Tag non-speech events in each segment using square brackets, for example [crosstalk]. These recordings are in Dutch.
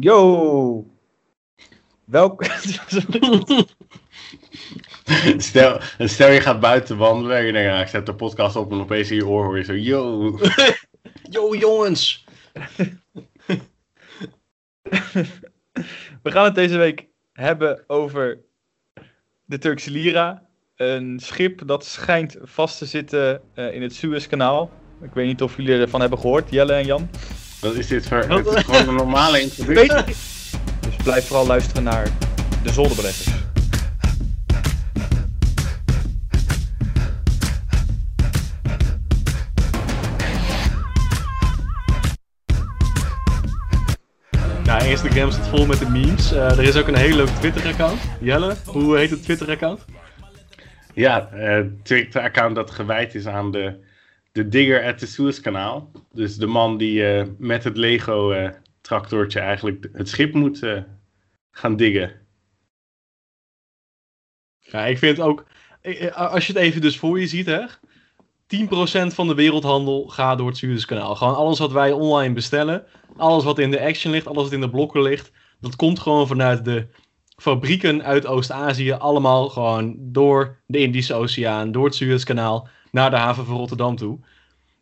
Yo! Welk... [laughs] Stel, stel je gaat buiten wandelen en je denkt, ah, ik zet de podcast op en opeens in je oor hoor je zo, yo. [laughs] Yo jongens! [laughs] We gaan het deze week hebben over de Turkse Lira. Een schip dat schijnt vast te zitten eh, in het Suezkanaal. Ik weet niet of jullie ervan hebben gehoord, Jelle en Jan. Wat is dit voor... Het is gewoon een normale [laughs] introductie. Weet je- Dus blijf vooral luisteren naar de zolderbeleggers. Nou, Instagram zit vol met de memes. Eh, er is ook een heel leuk Twitter-account. Jelle, hoe heet het Twitter-account? Ja, eh Twitter-account dat gewijd is aan de, de digger at the Suezkanaal. Dus de man die eh, met het Lego-tractortje eigenlijk het schip moet eh, gaan diggen. Ja, ik vind ook, eh, eh, als je het even dus voor je ziet, hè. 10% van de wereldhandel gaat door het Suezkanaal. Gewoon alles wat wij online bestellen, alles wat in de action ligt, alles wat in de blokken ligt, dat komt gewoon vanuit de fabrieken uit Oost-Azië, allemaal gewoon door de Indische Oceaan, door het Suezkanaal, naar de haven van Rotterdam toe.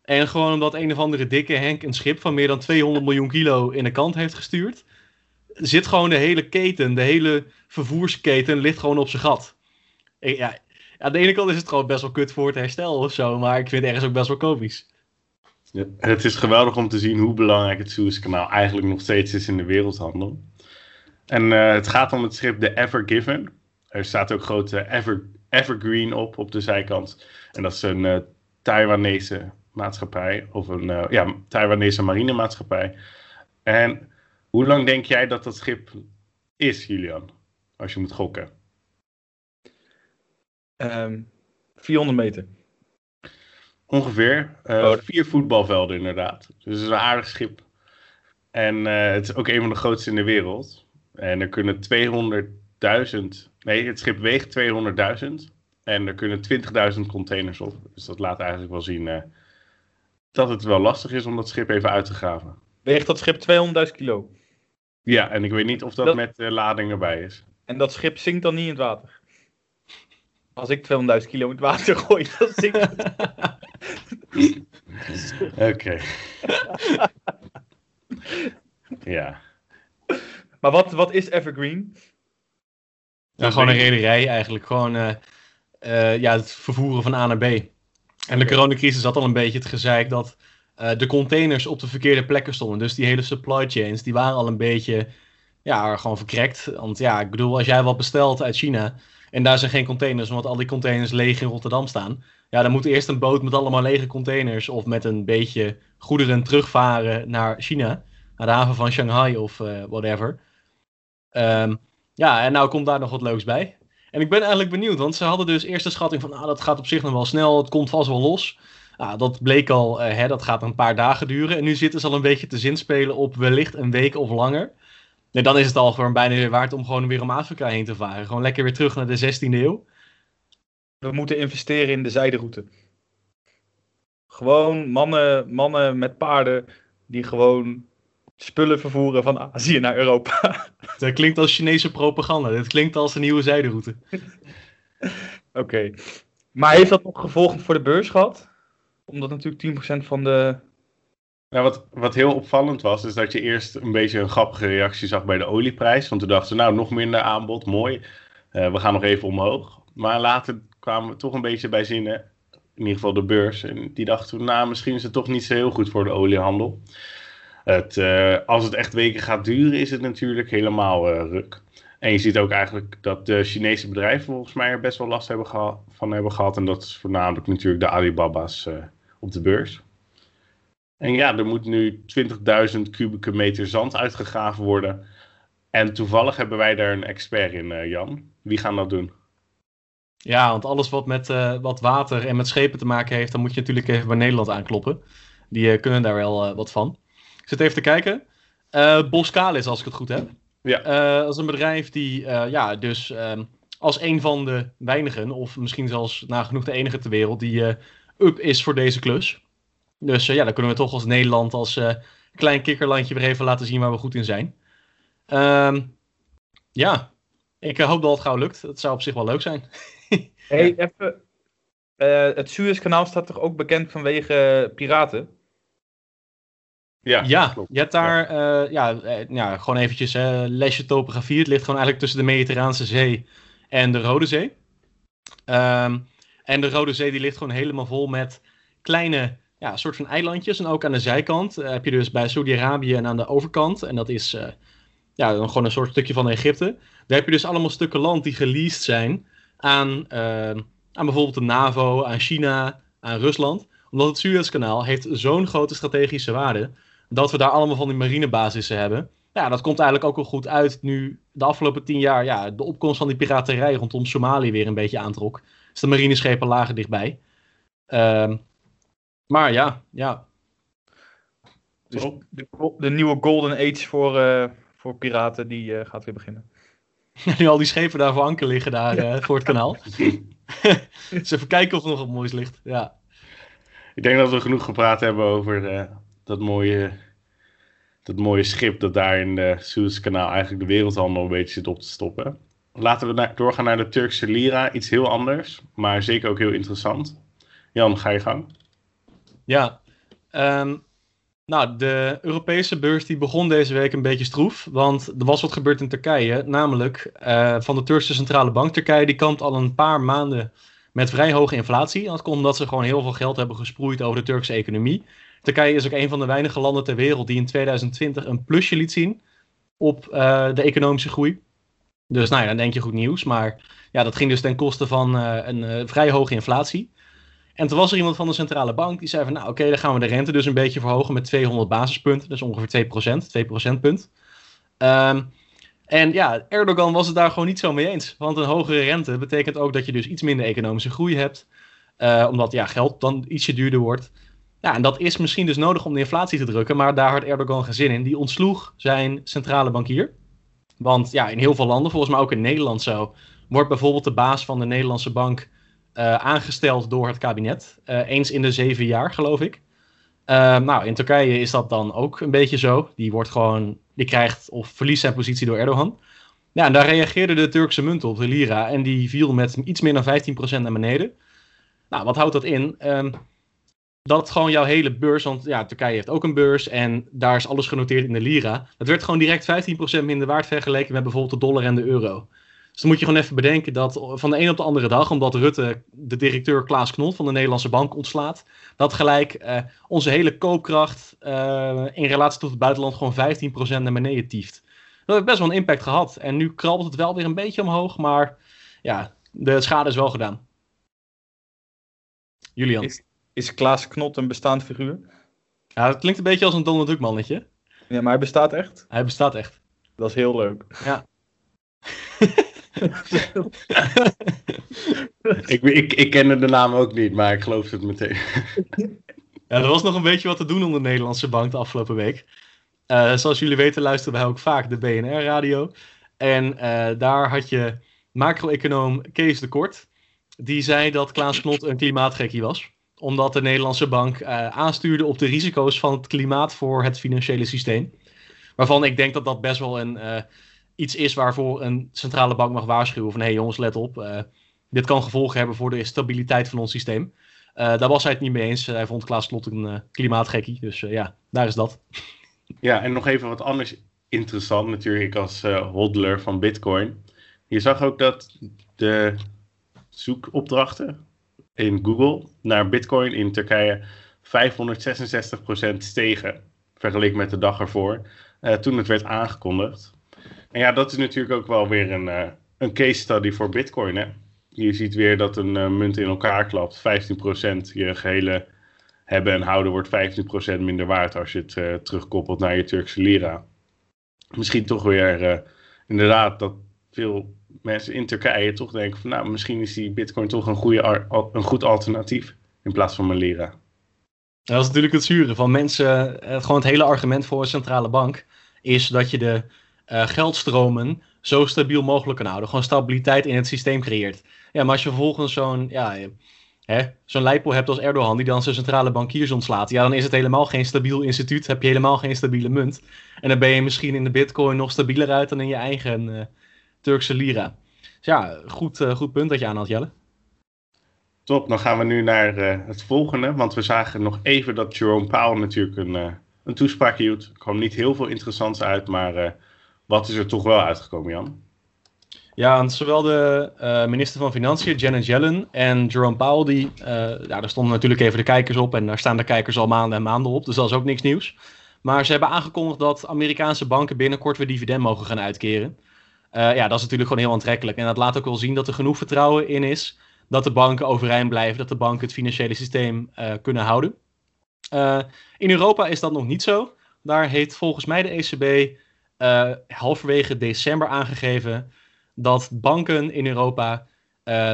En gewoon omdat een of andere dikke Henk een schip van meer dan 200 miljoen kilo in de kant heeft gestuurd, zit gewoon de hele keten, de hele vervoersketen ligt gewoon op zijn gat. Ja, aan de ene kant is het gewoon best wel kut voor het herstel of zo, maar ik vind het ergens ook best wel komisch. Het is geweldig om te zien hoe belangrijk het Suezkanaal eigenlijk nog steeds is in de wereldhandel. En eh, het gaat om het schip de Ever Given. Er staat ook grote Ever, Evergreen op, op de zijkant. En dat is een eh, Taiwanese maatschappij, of een eh, ja, Taiwanese marinemaatschappij. En hoe lang denk jij dat dat schip is, Julian? Als je moet gokken. Ehm 400 meter. Ongeveer. eh, Oh. Vier voetbalvelden inderdaad. Dus het is een aardig schip. En het is ook een van de grootste in de wereld. En er kunnen 200.000... Nee, het schip weegt 200.000. En er kunnen 20.000 containers op. Dus dat laat eigenlijk wel zien eh, dat het wel lastig is om dat schip even uit te graven. Weegt dat schip 200.000 kilo. Ja, en ik weet niet of dat, Dat- met eh, lading erbij is. En dat schip zinkt dan niet in het water. Als ik 200.000 kilo in het water [laughs] gooi, dan zinkt het. [laughs] Oké. [laughs] ja. Maar wat, wat is Evergreen? Ja, gewoon een rederij eigenlijk. Gewoon eh, eh, ja, het vervoeren van A naar B. En de coronacrisis had al een beetje het gezeik dat eh, de containers op de verkeerde plekken stonden. Dus die hele supply chains, die waren al een beetje, ja, gewoon verkrekt. Want ja, ik bedoel, als jij wat bestelt uit China en daar zijn geen containers, omdat al die containers leeg in Rotterdam staan. Ja, dan moet eerst een boot met allemaal lege containers of met een beetje goederen terugvaren naar China. Naar de haven van Shanghai of whatever. Ehm, ja, en nou komt daar nog wat leuks bij. En ik ben eigenlijk benieuwd, want ze hadden dus eerst de schatting van, ah, dat gaat op zich nog wel snel, het komt vast wel los. Ah, dat bleek al, eh, hè, dat gaat een paar dagen duren. En nu zitten ze al een beetje te zinspelen op wellicht een week of langer. En dan is het al gewoon bijna weer waard om gewoon weer om Afrika heen te varen. Gewoon lekker weer terug naar de 16e eeuw. We moeten investeren in de zijderoute. Gewoon mannen, mannen met paarden die gewoon spullen vervoeren van Azië naar Europa. [laughs] Dat klinkt als Chinese propaganda. Dit klinkt als een nieuwe zijderoute. [laughs] Oké. Maar heeft dat nog gevolgen voor de beurs gehad? Omdat natuurlijk 10% van de... Nou, wat, wat heel opvallend was, is dat je eerst een beetje een grappige reactie zag bij de olieprijs. Want toen dachten ze, nou, nog minder aanbod, mooi. Eh, we gaan nog even omhoog. Maar later kwamen we toch een beetje bij zinnen, in ieder geval de beurs. En die dachten toen, nou, misschien is het toch niet zo heel goed voor de oliehandel. Het, eh, als het echt weken gaat duren, is het natuurlijk helemaal eh, ruk. En je ziet ook eigenlijk dat de Chinese bedrijven volgens mij er best wel last hebben van hebben gehad. En dat is voornamelijk natuurlijk de Alibaba's eh, op de beurs. En ja, er moet nu 20.000 kubieke meter zand uitgegraven worden. En toevallig hebben wij daar een expert in, Jan. Wie gaan dat doen? Ja, want alles wat met wat water en met schepen te maken heeft, dan moet je natuurlijk even bij Nederland aankloppen. Die kunnen daar wel wat van. Ik zit even te kijken. Eh Boskalis, als ik het goed heb. Ja. Eh, dat is een bedrijf die, eh, ja, dus ehm, als een van de weinigen, of misschien zelfs nagenoeg de enige ter wereld, die eh, up is voor deze klus. Dus ja, dan kunnen we toch als Nederland, als eh, klein kikkerlandje weer even laten zien waar we goed in zijn. Ehm, ja, ik hoop dat het gauw lukt. Het zou op zich wel leuk zijn. [laughs] Hey, even. eh, het Suezkanaal staat toch ook bekend vanwege piraten? Ja, Ja, klopt. je hebt daar eh, ja, eh, ja, gewoon eventjes eh, lesje topografie. Het ligt gewoon eigenlijk tussen de Mediterraanse Zee en de Rode Zee. Ehm, en de Rode Zee die ligt gewoon helemaal vol met kleine ja, soort van eilandjes. En ook aan de zijkant heb je dus bij Saudi-Arabië en aan de overkant. En dat is ja, dan gewoon een soort stukje van Egypte. Daar heb je dus allemaal stukken land die geleased zijn aan, eh, aan bijvoorbeeld de NAVO, aan China, aan Rusland. Omdat het Suezkanaal heeft zo'n grote strategische waarde dat we daar allemaal van die marinebasissen hebben. Ja, dat komt eigenlijk ook wel goed uit nu de afgelopen tien jaar ja, de opkomst van die piraterij rondom Somalië weer een beetje aantrok. Dus de marineschepen lagen dichtbij. Ehm, maar ja, ja. Dus de, de nieuwe Golden Age voor, eh, voor piraten, die eh, gaat weer beginnen. [laughs] nu al die schepen daar voor anker liggen daar eh, voor het kanaal. [laughs] dus even kijken of er nog wat moois ligt. Ja. Ik denk dat we genoeg gepraat hebben over dat, mooie, dat mooie schip dat daar in de Suezkanaal eigenlijk de wereldhandel een beetje zit op te stoppen. Laten we na- doorgaan naar de Turkse lira. Iets heel anders, maar zeker ook heel interessant. Jan, ga je gang. Ja, ehm, nou, de Europese beurs die begon deze week een beetje stroef, want er was wat gebeurd in Turkije, namelijk eh, van de Turkse centrale bank. Turkije die kampt al een paar maanden met vrij hoge inflatie. Dat komt omdat ze gewoon heel veel geld hebben gesproeid over de Turkse economie. Turkije is ook een van de weinige landen ter wereld die in 2020 een plusje liet zien op eh, de economische groei. Dus nou ja, dan denk je goed nieuws, maar ja, dat ging dus ten koste van eh, een eh, vrij hoge inflatie. En toen was er iemand van de centrale bank die zei van, nou oké, dan gaan we de rente dus een beetje verhogen met 200 basispunten. Dus ongeveer 2%, 2 procentpunt. Ehm, en ja, Erdogan was het daar gewoon niet zo mee eens. Want een hogere rente betekent ook dat je dus iets minder economische groei hebt. omdat ja, geld dan ietsje duurder wordt. Ja, en dat is misschien dus nodig om de inflatie te drukken. Maar daar had Erdogan geen zin in. Die ontsloeg zijn centrale bankier. Want ja, in heel veel landen, volgens mij ook in Nederland zo, wordt bijvoorbeeld de baas van de Nederlandse bank eh, aangesteld door het kabinet. Eh, eens in de zeven jaar, geloof ik. Eh, nou, in Turkije is dat dan ook een beetje zo. Die wordt gewoon, die krijgt of verliest zijn positie door Erdogan. Ja, en daar reageerde de Turkse munt op, de lira, en die viel met iets meer dan 15% naar beneden. Nou, wat houdt dat in? Ehm, dat gewoon jouw hele beurs, want ja, Turkije heeft ook een beurs en daar is alles genoteerd in de lira. Dat werd gewoon direct 15% minder waard vergeleken met bijvoorbeeld de dollar en de euro. Dus dan moet je gewoon even bedenken dat van de een op de andere dag, omdat Rutte de directeur Klaas Knot van de Nederlandse Bank ontslaat, dat gelijk eh, onze hele koopkracht eh, in relatie tot het buitenland gewoon 15% naar beneden tieft. Dat heeft best wel een impact gehad. En nu krabbelt het wel weer een beetje omhoog, maar ja, de schade is wel gedaan. Julian. Is Klaas Knot een bestaand figuur? Ja, het klinkt een beetje als een Donald Duck mannetje. Ja, maar hij bestaat echt? Hij bestaat echt. Dat is heel leuk. Ja. [laughs] Ik, ik, ik kende de naam ook niet, maar ik geloof het meteen. Ja, er was nog een beetje wat te doen om de Nederlandse bank de afgelopen week. Eh, zoals jullie weten luisteren wij ook vaak de BNR-radio. En eh, daar had je macro-econoom Kees de Kort. Die zei dat Klaas Knot een klimaatgekkie was. Omdat de Nederlandse bank eh, aanstuurde op de risico's van het klimaat voor het financiële systeem. Waarvan ik denk dat dat best wel een, eh, iets is waarvoor een centrale bank mag waarschuwen. Van hé hey jongens, let op. eh, dit kan gevolgen hebben voor de stabiliteit van ons systeem. Daar was hij het niet mee eens. Hij vond Klaas een klimaatgekkie. Dus ja, daar is dat. Ja, en nog even wat anders interessant natuurlijk als eh, hodler van Bitcoin. Je zag ook dat de zoekopdrachten in Google naar Bitcoin in Turkije 566% stegen. Vergeleken met de dag ervoor, eh, toen het werd aangekondigd. En ja, dat is natuurlijk ook wel weer een, eh, een case study voor Bitcoin. Hè? Je ziet weer dat een eh, munt in elkaar klapt. 15% je gehele hebben en houden wordt 15% minder waard als je het terugkoppelt naar je Turkse lira. Misschien toch weer inderdaad dat veel mensen in Turkije toch denken van nou misschien is die bitcoin toch een, goede een goed alternatief in plaats van mijn lira. Dat is natuurlijk het zure van mensen. eh, gewoon het hele argument voor een centrale bank is dat je de eh, geldstromen zo stabiel mogelijk kan houden. Gewoon stabiliteit in het systeem creëert. Ja, maar als je vervolgens zo'n ja, zo'n lijpel hebt als Erdogan, die dan zijn centrale bankiers ontslaat, ja, dan is het helemaal geen stabiel instituut, heb je helemaal geen stabiele munt. En dan ben je misschien in de bitcoin nog stabieler uit dan in je eigen uh, Turkse lira. Dus ja, goed, uh, goed punt dat je aan had, Jelle. Top, dan gaan we nu naar uh, het volgende, want we zagen nog even dat Jerome Powell natuurlijk een, een toespraak hield. Er kwam niet heel veel interessants uit, maar wat is er toch wel uitgekomen, Jan? Ja, zowel de uh, minister van Financiën, Janet Yellen, en Jerome Powell, die, uh, ja, daar stonden natuurlijk even de kijkers op en daar staan de kijkers al maanden en maanden op, dus dat is ook niks nieuws. Maar ze hebben aangekondigd dat Amerikaanse banken binnenkort weer dividend mogen gaan uitkeren. Uh, ja, dat is natuurlijk gewoon heel aantrekkelijk. En dat laat ook wel zien dat er genoeg vertrouwen in is dat de banken overeind blijven, dat de banken het financiële systeem kunnen houden. in Europa is dat nog niet zo. Daar heeft volgens mij de ECB halverwege december aangegeven dat banken in Europa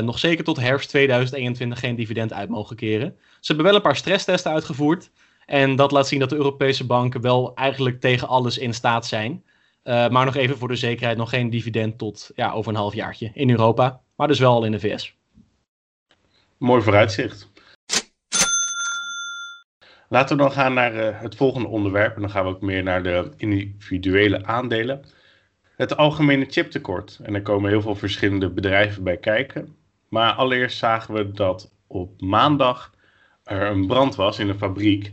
nog zeker tot herfst 2021 geen dividend uit mogen keren. Ze hebben wel een paar stresstesten uitgevoerd. En dat laat zien dat de Europese banken wel eigenlijk tegen alles in staat zijn. Uh, maar nog even voor de zekerheid, nog geen dividend tot ja, over een halfjaartje in Europa. Maar dus wel al in de VS. Mooi vooruitzicht. Laten we dan gaan naar uh, het volgende onderwerp. En dan gaan we ook meer naar de individuele aandelen het algemene chiptekort. En er komen heel veel verschillende bedrijven bij kijken. Maar allereerst zagen we dat op maandag er een brand was in een fabriek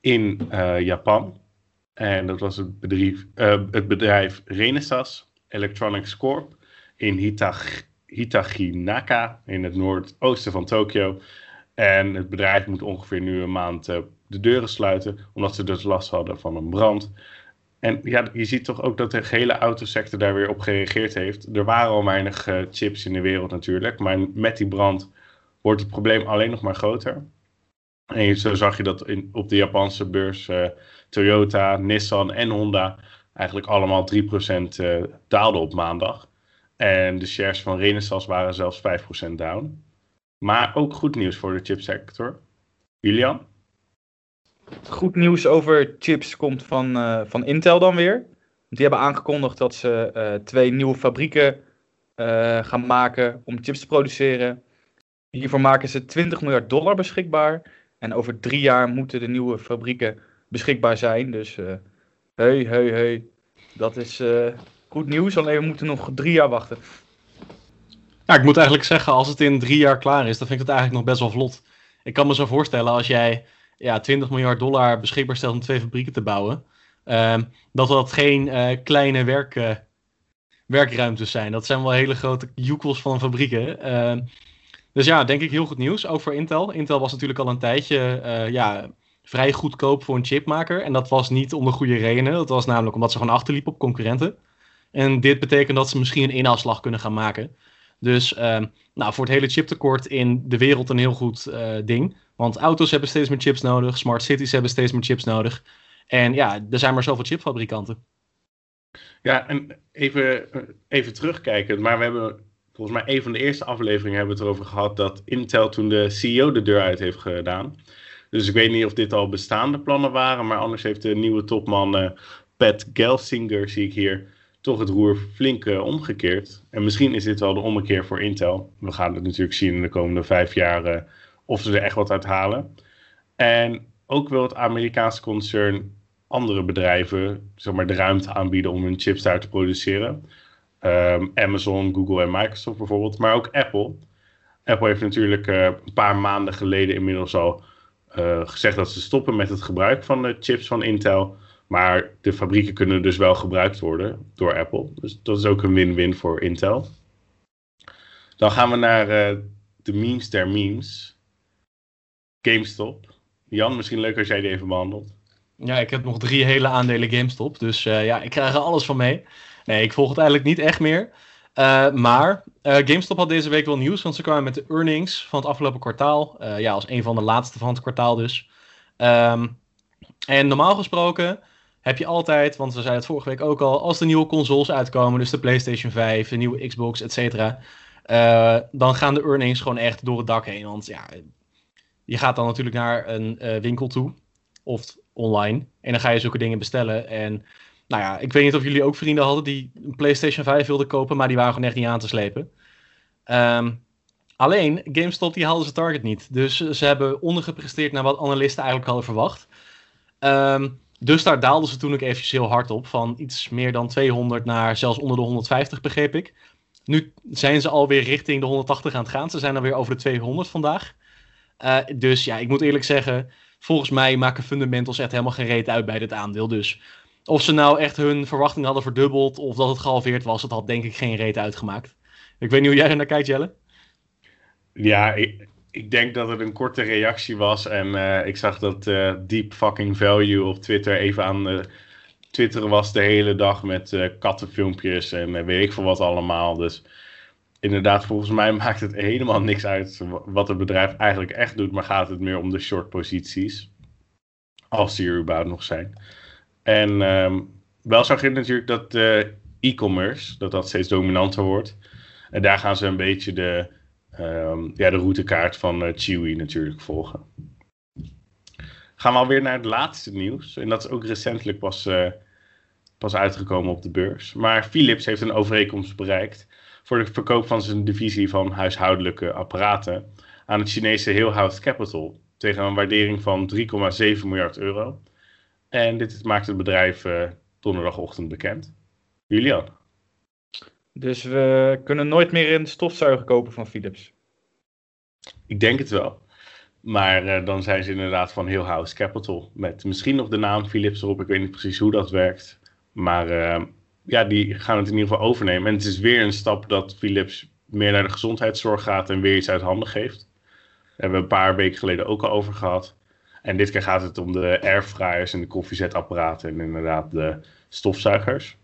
in uh, Japan. En dat was het bedrijf, uh, het bedrijf Renesas Electronics Corp in Hitag, Hitaginaka in het noordoosten van Tokio. En het bedrijf moet ongeveer nu een maand uh, de deuren sluiten, omdat ze dus last hadden van een brand. En ja, je ziet toch ook dat de hele autosector daar weer op gereageerd heeft. Er waren al weinig uh, chips in de wereld natuurlijk, maar met die brand wordt het probleem alleen nog maar groter. En zo zag je dat in, op de Japanse beurs uh, Toyota, Nissan en Honda eigenlijk allemaal 3% uh, eh, daalden op maandag. En de shares van Renesas waren zelfs 5% down. Maar ook goed nieuws voor de chipsector. Julian? Goed nieuws over chips komt van, uh, van Intel dan weer. Die hebben aangekondigd dat ze twee nieuwe fabrieken gaan maken om chips te produceren. Hiervoor maken ze 20 miljard dollar beschikbaar. En over drie jaar moeten de nieuwe fabrieken beschikbaar zijn. Dus hey, hey, hey. Dat is goed nieuws. Alleen we moeten nog drie jaar wachten. Ja, ik moet eigenlijk zeggen, als het in drie jaar klaar is, dan vind ik het eigenlijk nog best wel vlot. Ik kan me zo voorstellen als jij ja, 20 miljard dollar beschikbaar stelt om twee fabrieken te bouwen, uh, dat dat geen uh, kleine werk, werkruimtes zijn. Dat zijn wel hele grote joekels van fabrieken. Dus ja, denk ik heel goed nieuws, ook voor Intel. Intel was natuurlijk al een tijdje eh, ja, vrij goedkoop voor een chipmaker. En dat was niet om de goede redenen. Dat was namelijk omdat ze gewoon achterliepen op concurrenten. En dit betekent dat ze misschien een inhaalslag kunnen gaan maken. Dus ehm, nou, voor het hele chiptekort in de wereld een heel goed ding. Want auto's hebben steeds meer chips nodig, smart cities hebben steeds meer chips nodig. En ja, er zijn maar zoveel chipfabrikanten. Ja, en even, even terugkijken. Maar we hebben volgens mij een van de eerste afleveringen hebben we het erover gehad dat Intel toen de CEO de deur uit heeft gedaan. Dus ik weet niet of dit al bestaande plannen waren, maar anders heeft de nieuwe topman uh, Pat Gelsinger, zie ik hier, toch het roer flink uh, omgekeerd. En misschien is dit wel de ommekeer voor Intel. We gaan het natuurlijk zien in de komende vijf jaar uh, of ze er echt wat uit halen. En ook wil het Amerikaanse concern andere bedrijven zeg maar, de ruimte aanbieden om hun chips daar te produceren. Um, Amazon, Google en Microsoft bijvoorbeeld, maar ook Apple. Apple heeft natuurlijk uh, een paar maanden geleden inmiddels al uh, gezegd dat ze stoppen met het gebruik van de chips van Intel. Maar de fabrieken kunnen dus wel gebruikt worden door Apple. Dus dat is ook een win-win voor Intel. Dan gaan we naar uh, de memes der memes. GameStop. Jan, misschien leuk als jij die even behandelt. Ja, ik heb nog drie hele aandelen GameStop. Dus ja, ik krijg er alles van mee. Nee, ik volg het eigenlijk niet echt meer. Uh, maar uh, GameStop had deze week wel nieuws, want ze kwamen met de earnings van het afgelopen kwartaal. ja, als een van de laatste van het kwartaal dus. Um, en normaal gesproken heb je altijd, want we zeiden het vorige week ook al, als de nieuwe consoles uitkomen, dus de PlayStation 5, de nieuwe Xbox, et cetera, dan gaan de earnings gewoon echt door het dak heen. Want ja, je gaat dan natuurlijk naar een winkel toe of online en dan ga je zulke dingen bestellen. En nou ja, ik weet niet of jullie ook vrienden hadden die een PlayStation 5 wilden kopen, maar die waren gewoon echt niet aan te slepen. Um, Alleen, GameStop die haalde zijn target niet. Dus ze hebben ondergepresteerd naar wat analisten eigenlijk hadden verwacht. Ehm, dus daar daalden ze toen ook eventjes heel hard op. Van iets meer dan 200 naar zelfs onder de 150, begreep ik. Nu zijn ze alweer richting de 180 aan het gaan. Ze zijn alweer over de 200 vandaag. Uh, dus ja, ik moet eerlijk zeggen, volgens mij maken fundamentals echt helemaal geen reet uit bij dit aandeel. Dus of ze nou echt hun verwachtingen hadden verdubbeld of dat het gehalveerd was, dat had denk ik geen reet uitgemaakt. Ik weet niet hoe jij er naar kijkt, Jelle. Ja, ik, ik denk dat het een korte reactie was. En uh, ik zag dat uh, Deep Fucking Value op Twitter even aan uh, twitteren was de hele dag met kattenfilmpjes en weet ik veel wat allemaal. Dus inderdaad, volgens mij [laughs] maakt het helemaal niks uit wat het bedrijf eigenlijk echt doet. Maar gaat het meer om de short posities. Als die er überhaupt nog zijn. En um, wel zag je natuurlijk dat e-commerce, dat dat steeds dominanter wordt. En daar gaan ze een beetje de um, ja, de routekaart van uh, natuurlijk volgen. Gaan we alweer naar het laatste nieuws. En dat is ook recentelijk pas, uh, pas uitgekomen op de beurs. Maar Philips heeft een overeenkomst bereikt voor de verkoop van zijn divisie van huishoudelijke apparaten aan het Chinese Hillhouse Capital tegen een waardering van 3,7 miljard euro. En dit maakt het bedrijf uh, donderdagochtend bekend. Julian. Dus we kunnen nooit meer een stofzuiger kopen van Philips. Ik denk het wel. Maar uh, dan zijn ze inderdaad van heel House Capital. Met misschien nog de naam Philips erop. Ik weet niet precies hoe dat werkt. Maar uh, ja, die gaan het in ieder geval overnemen. En het is weer een stap dat Philips meer naar de gezondheidszorg gaat en weer iets uit handen geeft. Daar hebben we een paar weken geleden ook al over gehad. En dit keer gaat het om de airfryers en de koffiezetapparaten en inderdaad de stofzuigers.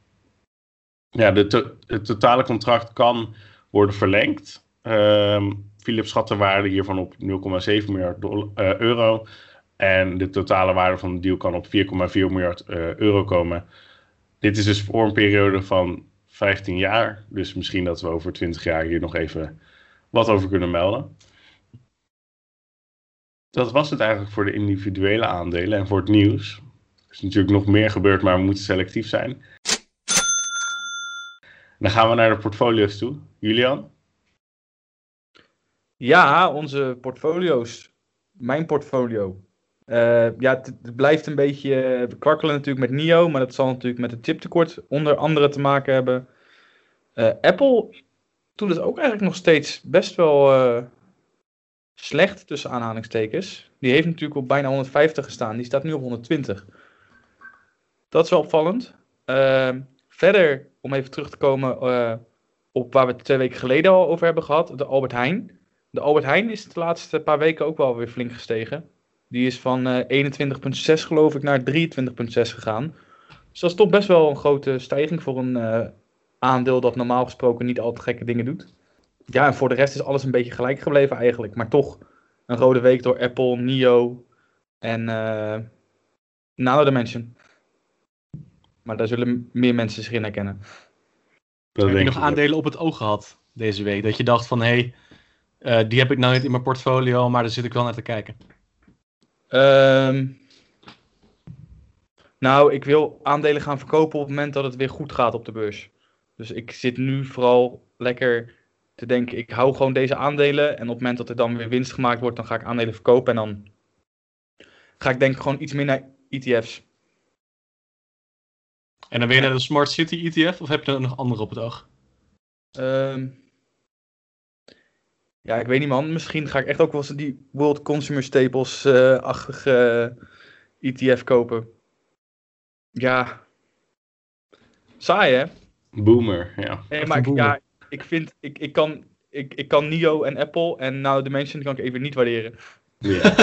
Ja, de het totale contract kan worden verlengd. Um, Philips schat de waarde hiervan op 0,7 miljard uh, euro. En de totale waarde van de deal kan op 4,4 miljard uh, euro komen. Dit is dus voor een periode van 15 jaar. Dus misschien dat we over 20 jaar hier nog even wat over kunnen melden. Dat was het eigenlijk voor de individuele aandelen en voor het nieuws. Er is natuurlijk nog meer gebeurd, maar we moeten selectief zijn. Dan gaan we naar de portfolio's toe. Julian? Ja, onze portfolio's. Mijn portfolio. Uh, ja, het, blijft een beetje kwakkelen natuurlijk met NIO, maar dat zal natuurlijk met het chiptekort onder andere te maken hebben. Uh, Apple doet het ook eigenlijk nog steeds best wel uh, slecht, tussen aanhalingstekens. Die heeft natuurlijk op bijna 150 gestaan, die staat nu op 120. Dat is wel opvallend. verder, om even terug te komen op waar we het twee weken geleden al over hebben gehad, de Albert Heijn. De Albert Heijn is de laatste paar weken ook wel weer flink gestegen. Die is van uh, 21,6 geloof ik naar 23,6 gegaan. Dus dat is toch best wel een grote stijging voor een uh, aandeel dat normaal gesproken niet al te gekke dingen doet. Ja, en voor de rest is alles een beetje gelijk gebleven eigenlijk. Maar toch een rode week door Apple, NIO en uh, Nano Dimension. Maar daar zullen meer mensen zich in herkennen. Heb je nog aandelen op het oog gehad deze week? Dat je dacht van, hé, hey, uh, die heb ik nou niet in mijn portfolio, maar daar zit ik wel naar te kijken. Um, nou, ik wil aandelen gaan verkopen op het moment dat het weer goed gaat op de beurs. Dus ik zit nu vooral lekker te denken, ik hou gewoon deze aandelen. En op het moment dat er dan weer winst gemaakt wordt, dan ga ik aandelen verkopen. En dan ga ik denk ik gewoon iets meer naar ETF's. En dan weer naar de Smart City ETF of heb je er nog andere op het oog? Um, ja, ik weet niet man. Misschien ga ik echt ook wel eens die World Consumer Staples-achtige uh, ETF kopen. Ja. Saai hè? Boomer, ja. Nee, maar ik, ja, ik vind, ik, ik, kan, ik, ik kan NIO en Apple en Now Dimension kan ik even niet waarderen. Ja. [laughs]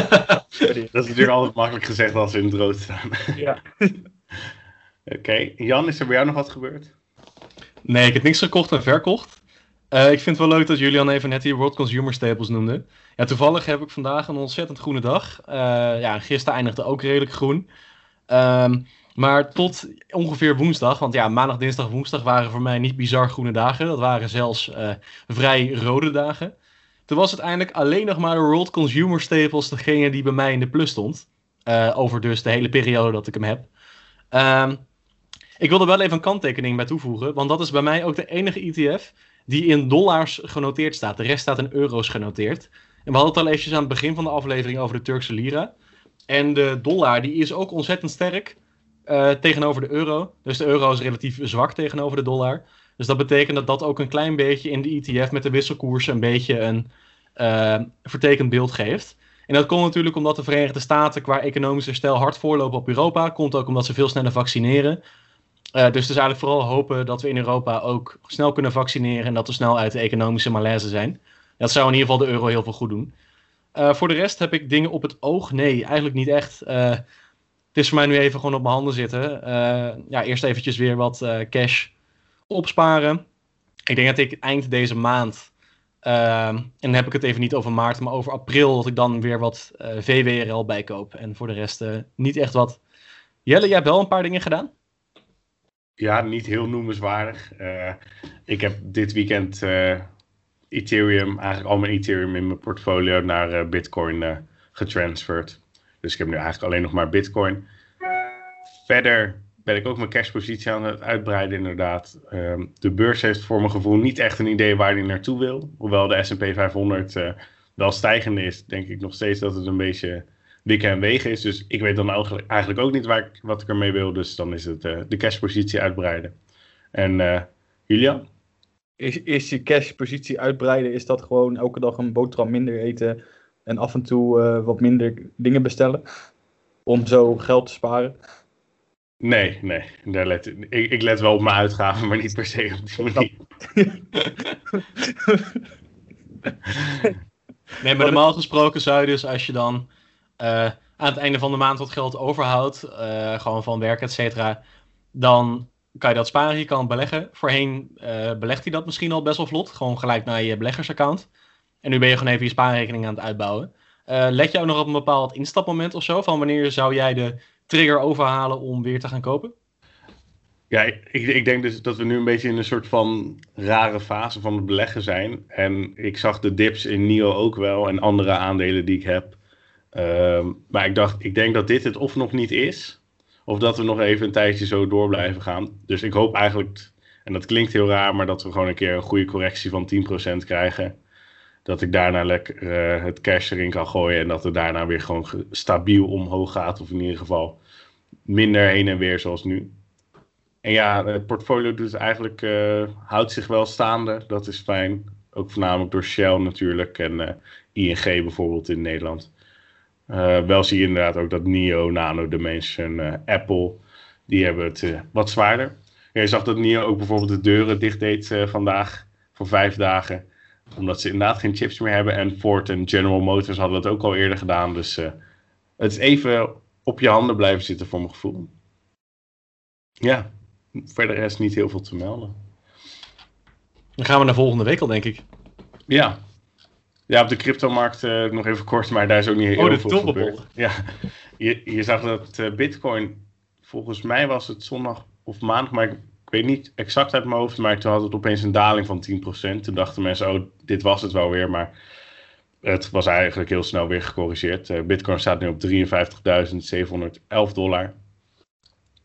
dat is natuurlijk altijd makkelijk gezegd als ze in het rood staan. ja. [laughs] Oké, okay. Jan, is er bij jou nog wat gebeurd? Nee, ik heb niks gekocht en verkocht. Uh, ik vind het wel leuk dat Julian even net hier World Consumer Staples noemde. Ja, toevallig heb ik vandaag een ontzettend groene dag. Uh, ja, gisteren eindigde ook redelijk groen. Um, maar tot ongeveer woensdag, want ja, maandag, dinsdag, woensdag waren voor mij niet bizar groene dagen. Dat waren zelfs uh, vrij rode dagen. Toen was het eindelijk alleen nog maar de World Consumer Staples degene die bij mij in de plus stond. over dus de hele periode dat ik hem heb. Um, ik wil er wel even een kanttekening bij toevoegen, want dat is bij mij ook de enige ETF die in dollars genoteerd staat. De rest staat in euro's genoteerd. En we hadden het al eventjes aan het begin van de aflevering over de Turkse lira. En de dollar die is ook ontzettend sterk uh, tegenover de euro. Dus de euro is relatief zwak tegenover de dollar. Dus dat betekent dat dat ook een klein beetje in de ETF met de wisselkoers een beetje een uh, vertekend beeld geeft. En dat komt natuurlijk omdat de Verenigde Staten qua economisch herstel hard voorlopen op Europa. Komt ook omdat ze veel sneller vaccineren. Uh, dus het is eigenlijk vooral hopen dat we in Europa ook snel kunnen vaccineren en dat we snel uit de economische malaise zijn. Dat zou in ieder geval de euro heel veel goed doen. Voor de rest heb ik dingen op het oog? Nee, eigenlijk niet echt. Is voor mij nu even gewoon op mijn handen zitten. ja, eerst eventjes weer wat cash opsparen. Ik denk dat ik eind deze maand, en dan heb ik het even niet over maart, maar over april, dat ik dan weer wat VWRL bijkoop. En voor de rest niet echt wat. Jelle, jij hebt wel een paar dingen gedaan? Ja, niet heel noemenswaardig. Uh, ik heb dit weekend uh, Ethereum, eigenlijk al mijn Ethereum in mijn portfolio naar uh, Bitcoin getransferd. Dus ik heb nu eigenlijk alleen nog maar Bitcoin. Verder ben ik ook mijn cashpositie aan het uitbreiden, inderdaad. Um, de beurs heeft voor mijn gevoel niet echt een idee waar die naartoe wil. Hoewel de SP 500 wel stijgende is, denk ik nog steeds dat het een beetje wikken en wegen is. Dus ik weet dan eigenlijk ook niet waar ik, wat ik ermee wil. Dus dan is het uh, de cashpositie uitbreiden. En uh, Julian? Is, is je cashpositie uitbreiden, is dat gewoon elke dag een boterham minder eten en af en toe uh, wat minder dingen bestellen? Om zo geld te sparen? Nee, nee. Daar let, ik, ik let wel op mijn uitgaven, maar niet per se op die manier. [laughs] nee, maar normaal gesproken zou je dus als je dan uh, aan het einde van de maand wat geld overhoudt, uh, gewoon van werk, et cetera, dan kan je dat sparen, je kan het beleggen. Voorheen uh, belegt hij dat misschien al best wel vlot, gewoon gelijk naar je beleggersaccount. En nu ben je gewoon even je spaarrekening aan het uitbouwen. let je ook nog op een bepaald instapmoment of zo, van wanneer zou jij de trigger overhalen om weer te gaan kopen? Ja, ik, ik, denk dus dat we nu een beetje in een soort van rare fase van het beleggen zijn. En ik zag de dips in NIO ook wel en andere aandelen die ik heb. Uh, maar ik dacht, ik denk dat dit het of nog niet is, of dat we nog even een tijdje zo door blijven gaan. Dus ik hoop eigenlijk, en dat klinkt heel raar, maar dat we gewoon een keer een goede correctie van 10% krijgen. Dat ik daarna lekker uh, het cash erin kan gooien en dat het daarna weer gewoon stabiel omhoog gaat. Of in ieder geval minder heen en weer zoals nu. En ja, het portfolio dus eigenlijk, uh, houdt zich wel staande. Dat is fijn. Ook voornamelijk door Shell natuurlijk en uh, ING bijvoorbeeld in Nederland. Wel zie je inderdaad ook dat NIO, Nano Dimension, Apple, die hebben het wat zwaarder. Je zag dat NIO ook bijvoorbeeld de deuren dicht deed vandaag voor vijf dagen. Omdat ze inderdaad geen chips meer hebben. En Ford en General Motors hadden dat ook al eerder gedaan. Dus het is even op je handen blijven zitten voor mijn gevoel. Ja, verder is niet heel veel te melden. Dan gaan we naar volgende week al, denk ik. Ja, ja, op de cryptomarkt uh, nog even kort, maar daar is ook niet heel oh, veel gebeurd. Ja, je, je zag dat uh, Bitcoin, volgens mij was het zondag of maandag, maar ik, ik, weet niet exact uit mijn hoofd, maar toen had het opeens een daling van 10%. Toen dachten mensen, oh, dit was het wel weer, maar het was eigenlijk heel snel weer gecorrigeerd. Uh, Bitcoin staat nu op 53.711 dollar.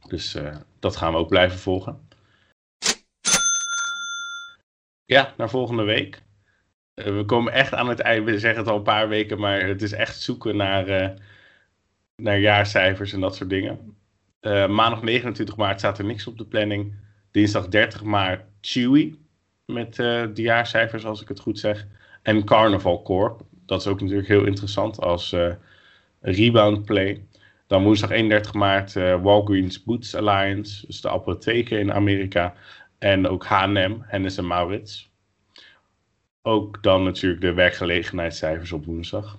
Dus dat gaan we ook blijven volgen. Ja, naar volgende week. Uh, we komen echt aan het eind. We zeggen het al een paar weken, maar het is echt zoeken naar, naar jaarcijfers en dat soort dingen. Maandag 29 maart staat er niks op de planning. Dinsdag 30 maart Chewy met de jaarcijfers, als ik het goed zeg. En Carnival Corp. Dat is ook natuurlijk heel interessant als rebound play. Dan woensdag 31 maart Walgreens Boots Alliance, dus de apotheken in Amerika. En ook H&M, Hennes en Maurits. Ook dan natuurlijk de werkgelegenheidscijfers op woensdag.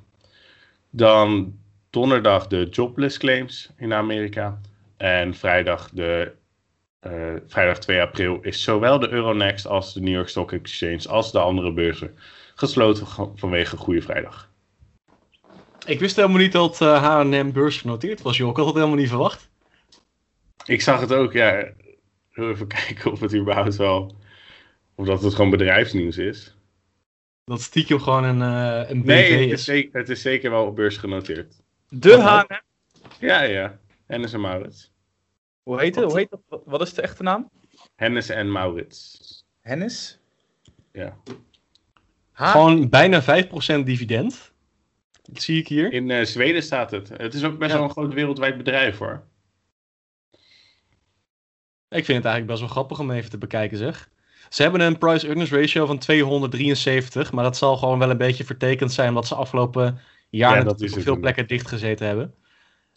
Dan donderdag de jobless claims in Amerika. En vrijdag, de, uh, vrijdag 2 april is zowel de Euronext als de New York Stock Exchange als de andere beurzen gesloten vanwege Goede Vrijdag. Ik wist helemaal niet dat H&M beurs genoteerd was, joh. Ik had het helemaal niet verwacht. Ik zag het ook, ja. Even [laughs] kijken of het überhaupt wel... Of dat het gewoon bedrijfsnieuws is. Dat stiekem gewoon een, uh, een BV nee, het is. is. Zeker, het is zeker wel op beurs genoteerd. De H&M? Ja, ja. En Maurits. Hoe heet het? Hoe heet het? Wat is de echte naam? Hennis en Maurits. Hennis? Ja. Ha? Gewoon bijna 5% dividend. Dat zie ik hier. In eh, Zweden staat het. Het is ook best Ja. wel een groot wereldwijd bedrijf hoor. Ik vind het eigenlijk best wel grappig om even te bekijken, zeg. Ze hebben een price-earnings ratio van 273, maar dat zal gewoon wel een beetje vertekend zijn omdat ze afgelopen jaar Ja, op veel plekken dichtgezeten hebben.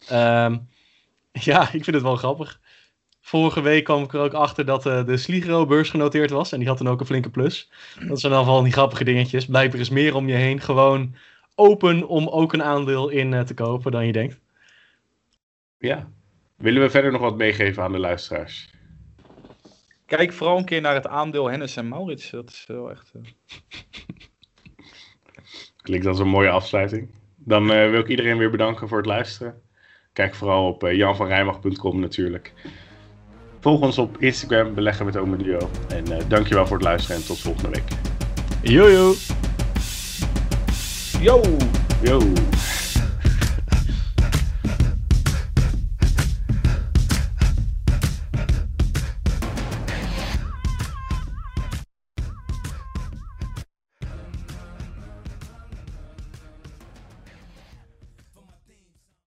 Ehm, [laughs] ja, ik vind het wel grappig. Vorige week kwam ik er ook achter dat eh, de Sligro beursgenoteerd was en die had dan ook een flinke plus. Dat zijn dan wel die grappige dingetjes. Blijkbaar is meer om je heen gewoon open om ook een aandeel in eh, te kopen dan je denkt. Ja. Willen we verder nog wat meegeven aan de luisteraars? Kijk vooral een keer naar het aandeel Hennis en Maurits. Dat is wel echt... eh, [laughs] Klinkt als een mooie afsluiting. Dan eh, wil ik iedereen weer bedanken voor het luisteren. Kijk vooral op uh, janvanrijmag.com natuurlijk. Volg ons op Instagram, beleggen met Ome Duo. En uh, dankjewel voor het luisteren en tot volgende week. Jojo! Yo! Yo!